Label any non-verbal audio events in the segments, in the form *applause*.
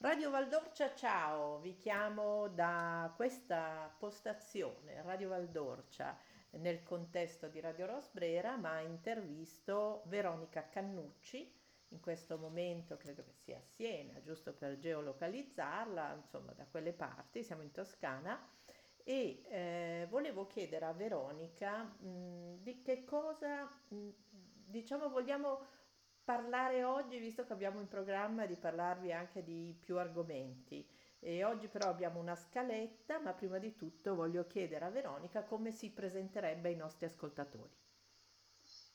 Radio Valdorcia, ciao, vi chiamo da questa postazione, Radio Valdorcia, nel contesto di Radio Rosbrera, ma intervisto Veronica Cannucci, in questo momento credo che sia a Siena, giusto per geolocalizzarla, insomma da quelle parti, siamo in Toscana, e eh, volevo chiedere a Veronica mh, di che cosa, mh, diciamo, vogliamo parlare oggi, visto che abbiamo in programma di parlarvi anche di più argomenti. E oggi però abbiamo una scaletta, ma prima di tutto voglio chiedere a Veronica come si presenterebbe ai nostri ascoltatori.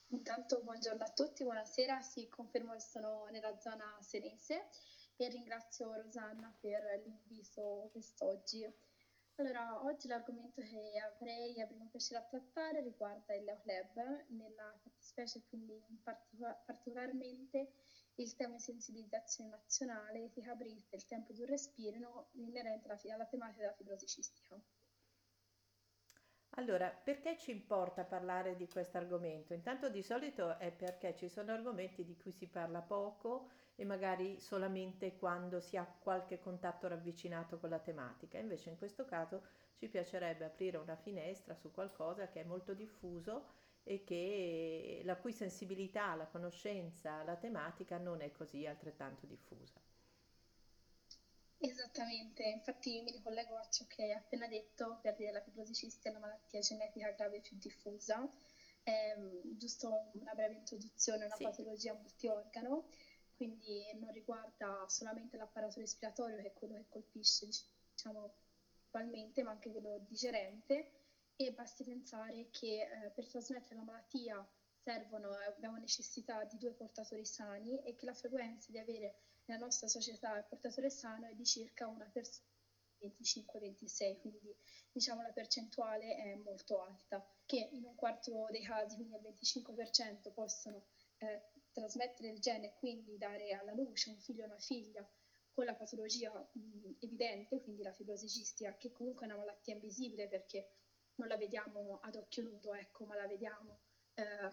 Intanto buongiorno a tutti, buonasera, sì, confermo che sono nella zona senese e ringrazio Rosanna per l'invito quest'oggi. Allora, oggi l'argomento che avrei, avremo piacere a trattare riguarda il Lab, nella fattispecie quindi partic- particolarmente il tema di sensibilizzazione nazionale, etica brief e il tempo di un respiro inerente alla, alla tematica della fibrosi cistica. Allora, perché ci importa parlare di questo argomento? Intanto di solito è perché ci sono argomenti di cui si parla poco e magari solamente quando si ha qualche contatto ravvicinato con la tematica. Invece in questo caso ci piacerebbe aprire una finestra su qualcosa che è molto diffuso e che, la cui sensibilità, la conoscenza, la tematica non è così altrettanto diffusa. Esattamente, infatti mi ricollego a ciò che hai appena detto, per dire la fibrosi cistica è una malattia genetica grave più diffusa. È giusto una breve introduzione, una sì. patologia multiorgano, quindi non riguarda solamente l'apparato respiratorio che è quello che colpisce, diciamo, principalmente, ma anche quello digerente e basti pensare che eh, per trasmettere la malattia servono, abbiamo necessità di due portatori sani e che la frequenza di avere nella nostra società il portatore sano è di circa una persona 25-26, quindi diciamo la percentuale è molto alta, che in un quarto dei casi, quindi al 25%, possono eh, trasmettere il gene e quindi dare alla luce un figlio o una figlia con la patologia mh, evidente, quindi la fibrosi cistica, che comunque è una malattia invisibile perché non la vediamo ad occhio nudo, ecco, ma la vediamo eh,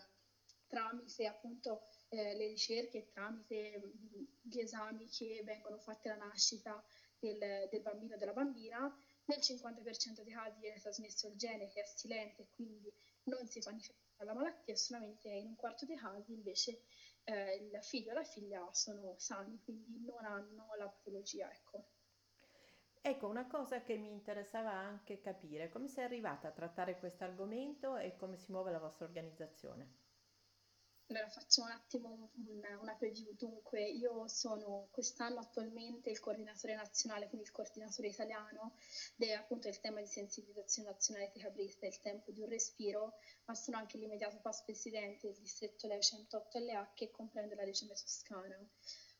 tramite appunto eh, le ricerche, tramite gli esami che vengono fatti alla nascita del, del bambino o della bambina. Nel 50% dei casi viene trasmesso il gene che è silente e quindi non si manifesta la malattia, solamente in un quarto dei casi invece eh, il figlio e la figlia sono sani, quindi non hanno la patologia. Ecco. Ecco, una cosa che mi interessava anche capire, come sei arrivata a trattare questo argomento e come si muove la vostra organizzazione? Allora faccio un attimo un, una preview. Dunque, io sono quest'anno attualmente il coordinatore nazionale, quindi il coordinatore italiano, del appunto il tema di sensibilizzazione nazionale etica brista e il tempo di un respiro, ma sono anche l'immediato past presidente del distretto Leo 108 LA che comprende la regione toscana.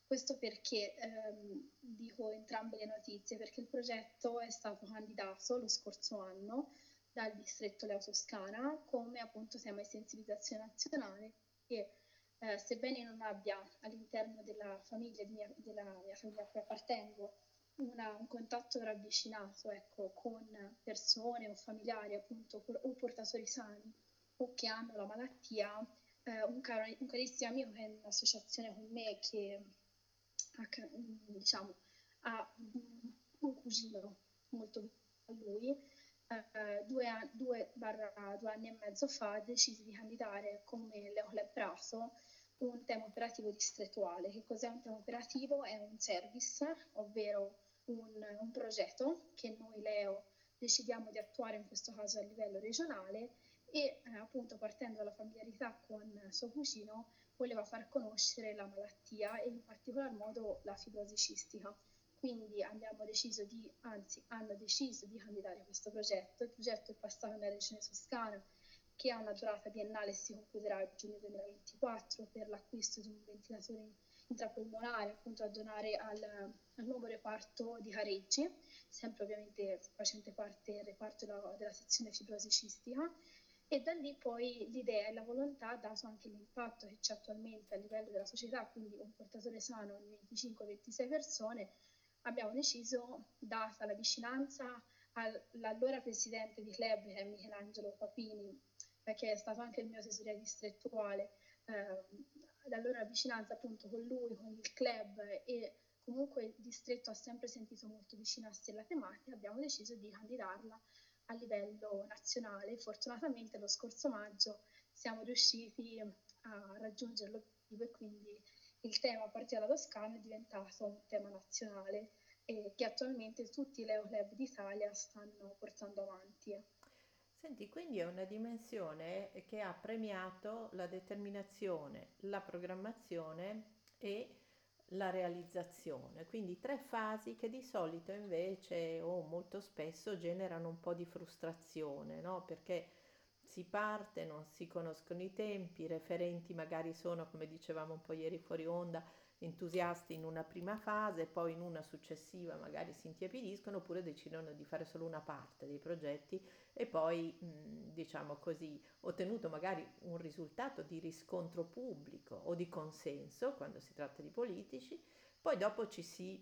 Questo perché ehm, dico entrambe le notizie, perché il progetto è stato candidato lo scorso anno dal distretto Leo Toscana come appunto tema di sensibilizzazione nazionale che eh, sebbene non abbia all'interno della famiglia, mia, della mia famiglia a cui appartengo, una, un contatto ravvicinato ecco, con persone o familiari appunto o portatori sani o che hanno la malattia, eh, un, caro, un carissimo amico che è in associazione con me che diciamo, ha un cugino molto vicino a lui, eh, due, due, barra, due, anni e mezzo fa decisi di candidare come Leo Lebraso un tema operativo distrettuale. Che cos'è un tema operativo? È un service, ovvero un, un progetto che noi Leo decidiamo di attuare in questo caso a livello regionale e eh, appunto partendo dalla familiarità con suo cugino voleva far conoscere la malattia e in particolar modo la fibrosi cistica. Quindi abbiamo deciso di, anzi hanno deciso di candidare questo progetto. Il progetto è passato nella regione toscana che ha una durata biennale e si concluderà a giugno 2024 per l'acquisto di un ventilatore intrapolmonare appunto da donare al, al nuovo reparto di Careggi, sempre ovviamente facente parte del reparto della, della sezione fibrosi cistica e da lì poi l'idea e la volontà, dato anche l'impatto che c'è attualmente a livello della società, quindi un portatore sano di 25-26 persone, abbiamo deciso, data la vicinanza all'allora presidente di club, che è Michelangelo Papini, che è stato anche il mio tesoria distrettuale, eh, l'allora vicinanza appunto con lui, con il club e comunque il distretto ha sempre sentito molto vicino a sé la tematica, abbiamo deciso di candidarla a livello nazionale. Fortunatamente lo scorso maggio siamo riusciti a raggiungere l'obiettivo e quindi il tema partito dalla Toscana è diventato un tema nazionale e che attualmente tutti i Leo Club d'Italia stanno portando avanti. Senti, quindi è una dimensione che ha premiato la determinazione, la programmazione e la realizzazione, quindi tre fasi che di solito invece o molto spesso generano un po' di frustrazione, no? Perché si parte, non si conoscono i tempi, i referenti magari sono, come dicevamo un po' ieri fuori onda, entusiasti in una prima fase, poi in una successiva magari si intiepidiscono oppure decidono di fare solo una parte dei progetti e poi, diciamo così, ottenuto magari un risultato di riscontro pubblico o di consenso quando si tratta di politici, poi dopo ci si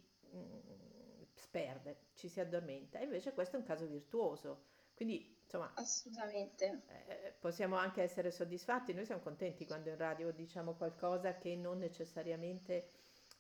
sperde, ci si addormenta. Invece questo è un caso virtuoso. Quindi, insomma, assolutamente. Eh, possiamo anche essere soddisfatti, noi siamo contenti quando in radio diciamo qualcosa che non necessariamente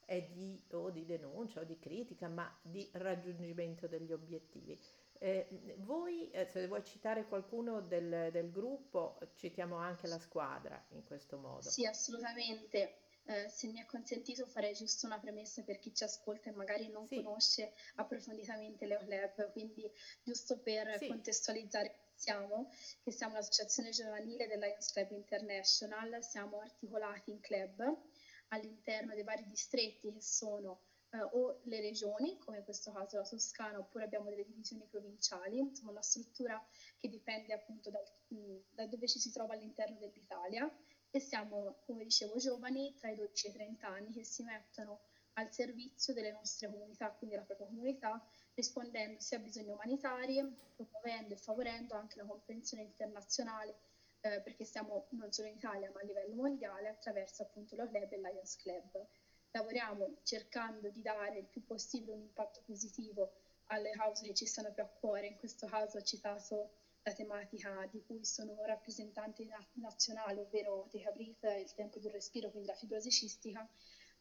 è di, o di denuncia o di critica, ma di raggiungimento degli obiettivi. Eh, voi, eh, se vuoi citare qualcuno del, del, gruppo, citiamo anche la squadra in questo modo. Sì, assolutamente. Eh, se mi è consentito farei giusto una premessa per chi ci ascolta e magari non sì. conosce approfonditamente l'EOLab, quindi giusto per sì. contestualizzare siamo, che siamo l'associazione giovanile del Lions Club International, siamo articolati in club all'interno dei vari distretti che sono eh, o le regioni, come in questo caso la Toscana, oppure abbiamo delle divisioni provinciali, insomma una struttura che dipende appunto dal, mh, da dove ci si trova all'interno dell'Italia e siamo, come dicevo, giovani tra i 12 e i 30 anni che si mettono al servizio delle nostre comunità, quindi della propria comunità, rispondendo sia a bisogni umanitari, promuovendo e favorendo anche la comprensione internazionale, eh, perché siamo non solo in Italia ma a livello mondiale attraverso appunto lo Club e Lions Club lavoriamo cercando di dare il più possibile un impatto positivo alle cause che ci stanno più a cuore. In questo caso ho citato la tematica di cui sono rappresentante nazionale, ovvero Decabrit, il tempo un respiro, quindi la fibrosi cistica,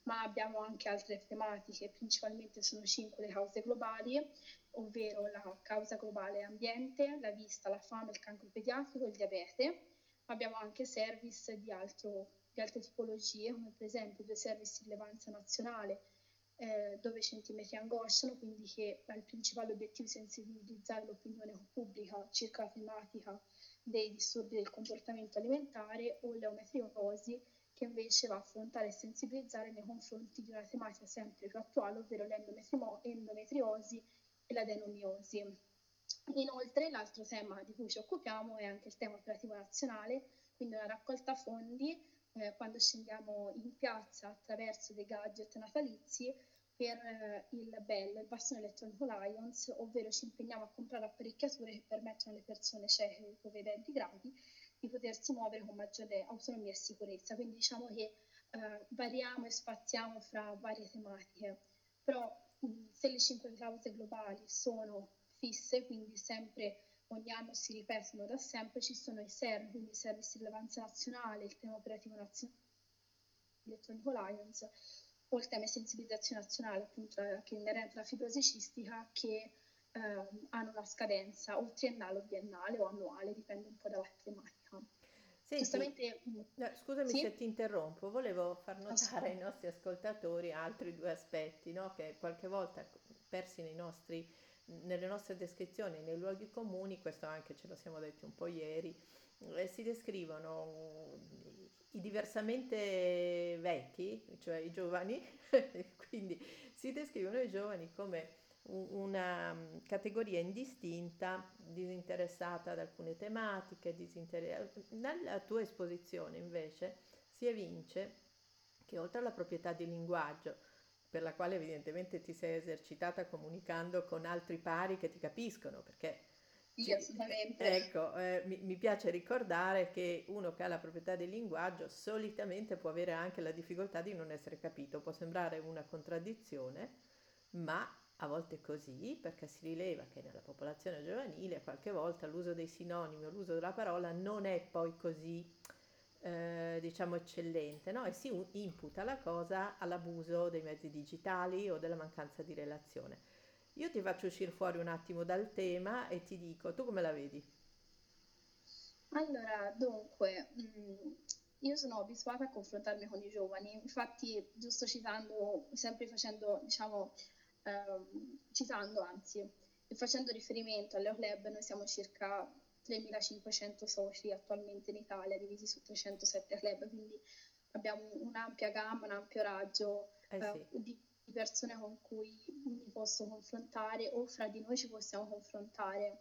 ma abbiamo anche altre tematiche, principalmente sono cinque le cause globali, ovvero la causa globale ambiente, la vista, la fame, il cancro pediatrico e il diabete. Abbiamo anche service di altro di altre tipologie, come per esempio due servizi di rilevanza nazionale, eh, dove i centimetri angosciano, quindi che il principale obiettivo di sensibilizzare l'opinione pubblica circa la tematica dei disturbi del comportamento alimentare, o l'eometriosi, che invece va a affrontare e sensibilizzare nei confronti di una tematica sempre più attuale, ovvero l'endometriosi e l'adenomiosi. Inoltre, l'altro tema di cui ci occupiamo è anche il tema operativo nazionale, quindi una raccolta fondi eh, quando scendiamo in piazza attraverso dei gadget natalizi per eh, il BEL, il bastone elettronico Lions, ovvero ci impegniamo a comprare apparecchiature che permettono alle persone cieche e ipovedenti gravi di potersi muovere con maggiore autonomia e sicurezza. Quindi diciamo che eh, variamo e spaziamo fra varie tematiche, però mh, se le cinque cause globali sono fisse, quindi sempre ogni anno si ripetono da sempre, ci sono i SER, quindi i servizi di rilevanza nazionale, il tema operativo nazionale, Electronic Alliance, o il tema sensibilizzazione nazionale, appunto, eh, che inerente alla fibrosi cistica, che eh, hanno una scadenza o triennale o biennale o annuale, dipende un po' dalla tematica. Senti, Giustamente, no, scusami sì? se ti interrompo, volevo far notare ai nostri ascoltatori altri due aspetti no? che qualche volta persi nei nostri nelle nostre descrizioni, nei luoghi comuni, questo anche ce lo siamo detti un po' ieri, eh, si descrivono i diversamente vecchi, cioè i giovani, *laughs* quindi si descrivono i giovani come una mm, categoria indistinta, disinteressata ad alcune tematiche, disinter... nella tua esposizione invece si evince che oltre alla proprietà di linguaggio, per la quale evidentemente ti sei esercitata comunicando con altri pari che ti capiscono, perché sì, assolutamente. Ecco, eh, mi, mi, piace ricordare che uno che ha la proprietà del linguaggio solitamente può avere anche la difficoltà di non essere capito, può sembrare una contraddizione, ma a volte è così perché si rileva che nella popolazione giovanile qualche volta l'uso dei sinonimi o l'uso della parola non è poi così eh, diciamo eccellente, no? E si imputa la cosa all'abuso dei mezzi digitali o della mancanza di relazione. Io ti faccio uscire fuori un attimo dal tema e ti dico, tu come la vedi? Allora, dunque, mm, io sono abituata a confrontarmi con i giovani, infatti, giusto citando, sempre facendo, diciamo, ehm, citando anzi, facendo riferimento alle club, noi siamo circa 3.500 soci attualmente in Italia, divisi su 307 club, quindi abbiamo un'ampia gamma, un ampio raggio eh, eh, sì. di persone con cui mi posso confrontare o fra di noi ci possiamo confrontare.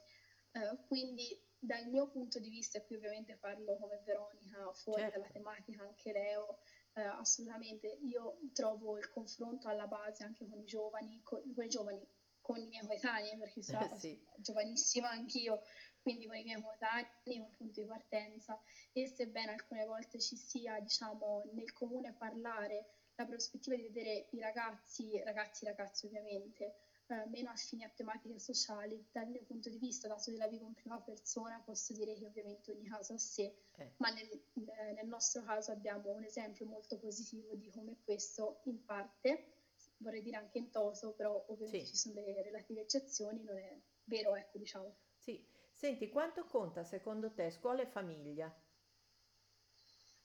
Eh, quindi dal mio punto di vista, e qui ovviamente parlo come Veronica, fuori certo. dalla tematica anche Leo, eh, assolutamente io trovo il confronto alla base anche con i giovani, con, con i giovani, con i miei coetanei, perché sono eh, sì. giovanissima anch'io, quindi con i miei coetanei un punto di partenza e sebbene alcune volte ci sia, diciamo, nel comune parlare la prospettiva di vedere i ragazzi, ragazzi ragazzi ovviamente, eh, meno affini a tematiche sociali, dal mio punto di vista, dato che la vivo in prima persona, posso dire che ovviamente ogni caso a sé, eh. ma nel, eh, nel, nostro caso abbiamo un esempio molto positivo di come questo in parte, vorrei dire anche in toto, però ovviamente sì. ci sono delle relative eccezioni, non è vero, ecco diciamo. Sì, senti, quanto conta secondo te scuola e famiglia?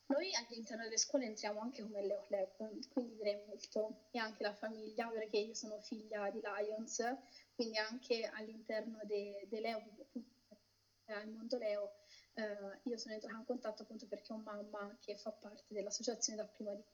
Noi all'interno delle scuole entriamo anche come Leo Club, quindi direi molto, e anche la famiglia, perché io sono figlia di Lions, quindi anche all'interno dei de Leo, eh, al mondo Leo, eh, io sono entrata in contatto appunto perché ho mamma che fa parte dell'associazione da prima di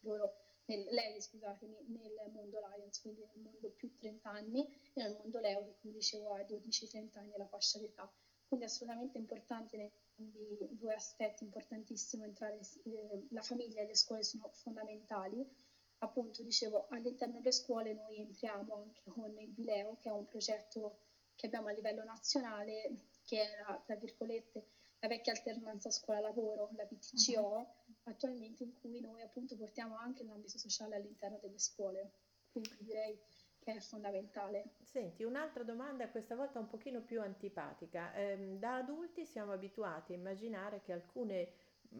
loro, nel, lei scusatemi, nel mondo Lions, quindi nel mondo più 30 anni, e nel mondo Leo che come dicevo ha 12-30 anni la fascia d'età. Quindi assolutamente importante quindi due aspetti importantissimi, entrare, eh, la famiglia e le scuole sono fondamentali. Appunto, dicevo, all'interno delle scuole noi entriamo anche con il Vileo, che è un progetto che abbiamo a livello nazionale, che è la, tra virgolette, la vecchia alternanza scuola-lavoro, la PTCO, uh-huh. Attualmente in cui noi appunto portiamo anche l'ambito sociale all'interno delle scuole. Quindi direi che è fondamentale. Senti, un'altra domanda, questa volta un pochino più antipatica. Eh, da adulti siamo abituati a immaginare che alcune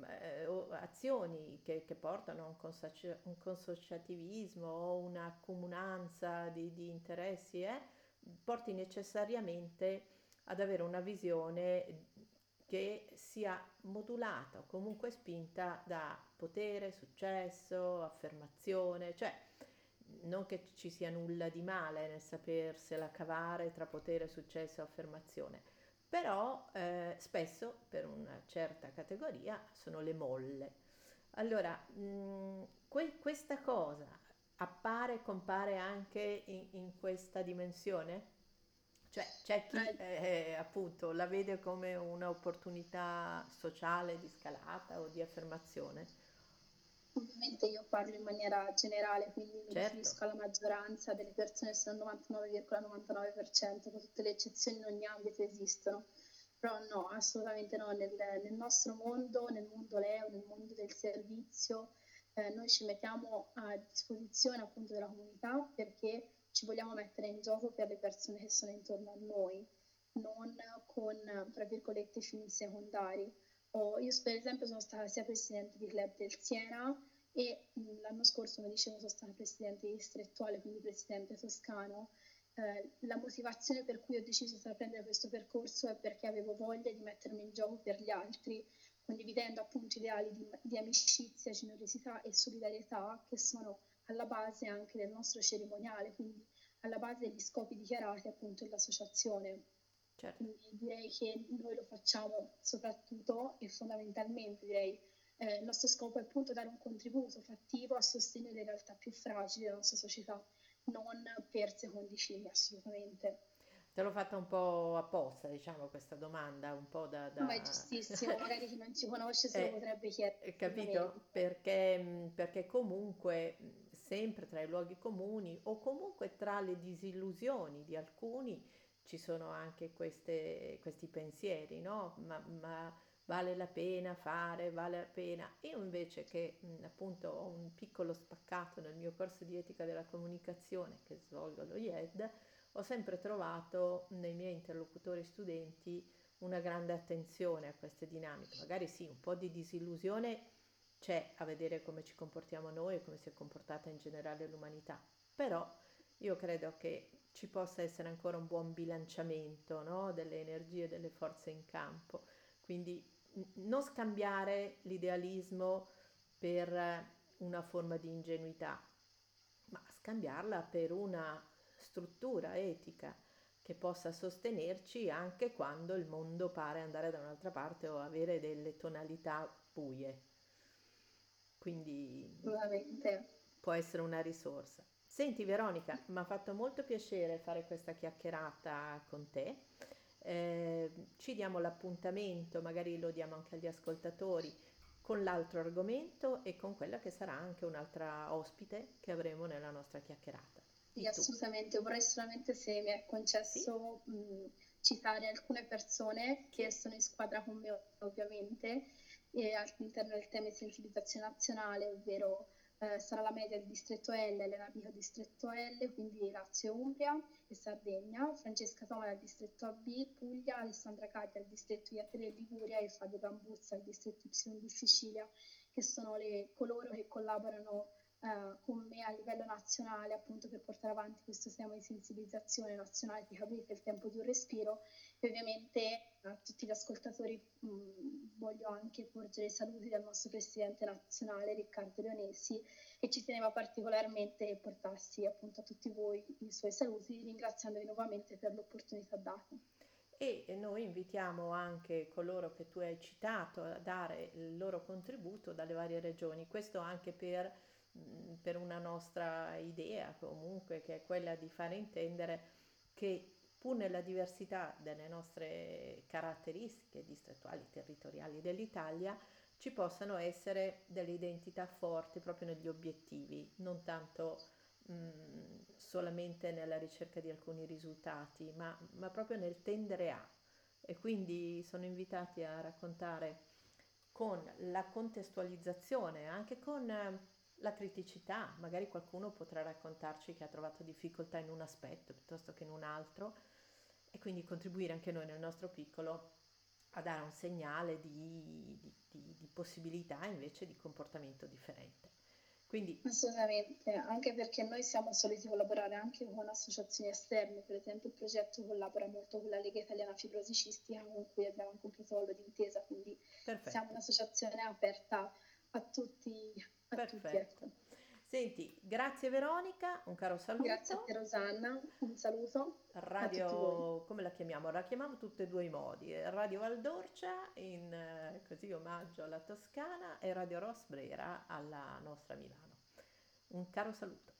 eh, azioni che, che, portano a un, consoci- un, consociativismo o una comunanza di, di interessi eh, porti necessariamente ad avere una visione che sia modulata o comunque spinta da potere, successo, affermazione, cioè non che ci sia nulla di male nel sapersela cavare tra potere, successo e affermazione, però eh, spesso per una certa categoria sono le molle. Allora, mh, que- questa cosa appare e compare anche in, in, questa dimensione? Cioè c'è chi eh, eh appunto la vede come un'opportunità sociale di scalata o di affermazione? Ovviamente io parlo in maniera generale, quindi mi certo. riferisco alla maggioranza delle persone, sono il 99,99%, con tutte le eccezioni in ogni ambito esistono. Però no, assolutamente no, nel, nel nostro mondo, nel mondo Leo, nel mondo del servizio, eh, noi ci mettiamo a disposizione appunto della comunità perché ci vogliamo mettere in gioco per le persone che sono intorno a noi, non con, tra virgolette, fini secondari Oh, io per esempio sono stata sia presidente di club del Siena e mh, l'anno scorso, come dicevo, sono stata presidente distrettuale, quindi presidente toscano. Eh, la motivazione per cui ho deciso di intraprendere questo percorso è perché avevo voglia di mettermi in gioco per gli altri, condividendo appunto ideali di, di amicizia, generosità e solidarietà che sono alla base anche del nostro cerimoniale, quindi alla base degli scopi dichiarati appunto dell'associazione. Certo. Quindi direi che noi lo facciamo soprattutto e fondamentalmente direi eh, il nostro scopo è appunto dare un contributo fattivo a sostegno delle realtà più fragili della nostra società, non per secondi fini assolutamente. Te l'ho fatta un po' apposta, diciamo, questa domanda, un po' da... da... Ma è giustissimo, *laughs* magari chi non ci conosce se eh, lo potrebbe chiedere. Capito? Perché, perché comunque sempre tra i luoghi comuni o comunque tra le disillusioni di alcuni ci sono anche queste, questi pensieri, no? Ma, ma, vale la pena fare, vale la pena. Io invece che appunto ho un piccolo spaccato nel mio corso di etica della comunicazione che svolgo allo IED, ho sempre trovato nei miei interlocutori studenti una grande attenzione a queste dinamiche. Magari sì, un po' di disillusione c'è a vedere come ci comportiamo noi e come si è comportata in generale l'umanità, però io credo che ci possa essere ancora un buon bilanciamento no? delle energie e delle forze in campo. Quindi non scambiare l'idealismo per una forma di ingenuità, ma scambiarla per una struttura etica che possa sostenerci anche quando il mondo pare andare da un'altra parte o avere delle tonalità buie. Quindi può essere una risorsa. Senti Veronica, mi ha fatto molto piacere fare questa chiacchierata con te. Eh, ci diamo l'appuntamento, magari lo diamo anche agli ascoltatori, con l'altro argomento e con quella che sarà anche un'altra ospite che avremo nella nostra chiacchierata. Sì, assolutamente. Vorrei solamente, se mi è concesso, sì. mh, citare alcune persone che sono in squadra con me, ovviamente, e all'interno del tema di sensibilizzazione nazionale, ovvero eh, sarà la media del distretto L, Elena Pico distretto L, quindi Lazio Umbria e Sardegna, Francesca Toma del distretto AB, Puglia, Alessandra Cati del distretto IAT Liguria e Fabio Gambuzza del distretto Y di Sicilia, che sono le, coloro che collaborano eh, con me a livello nazionale appunto per portare avanti questo tema di sensibilizzazione nazionale di capite il tempo di un respiro e ovviamente a tutti gli ascoltatori mh, voglio anche porgere i saluti dal nostro presidente nazionale Riccardo Leonesi che ci teneva particolarmente che portassi appunto a tutti voi i suoi saluti ringraziandovi nuovamente per l'opportunità data. E noi invitiamo anche coloro che tu hai citato a dare il loro contributo dalle varie regioni, questo anche per Mm, per una nostra idea comunque che è quella di fare intendere che pur nella diversità delle nostre caratteristiche distrettuali, territoriali dell'Italia, ci possano essere delle identità forti proprio negli obiettivi, non tanto mm, solamente nella ricerca di alcuni risultati, ma, ma, proprio nel tendere a. E quindi sono invitati a raccontare con la contestualizzazione, anche con la criticità, magari qualcuno potrà raccontarci che ha trovato difficoltà in un aspetto piuttosto che in un altro e quindi contribuire anche noi nel nostro piccolo a dare un segnale di, di, di, di possibilità invece di comportamento differente. Quindi... Assolutamente, anche perché noi siamo soliti collaborare anche con associazioni esterne, per esempio il progetto collabora molto con la Lega Italiana Fibrosi Cistica con cui abbiamo un protocollo d'intesa, quindi Perfetto. siamo un'associazione aperta a tutti, Perfetto. Senti, grazie Veronica, un caro saluto. Grazie a te Rosanna, un saluto. Radio, come la chiamiamo? La chiamiamo tutti e due i modi, Radio Valdorcia in eh, così omaggio alla Toscana e Radio Rosbrera alla nostra Milano. Un caro saluto.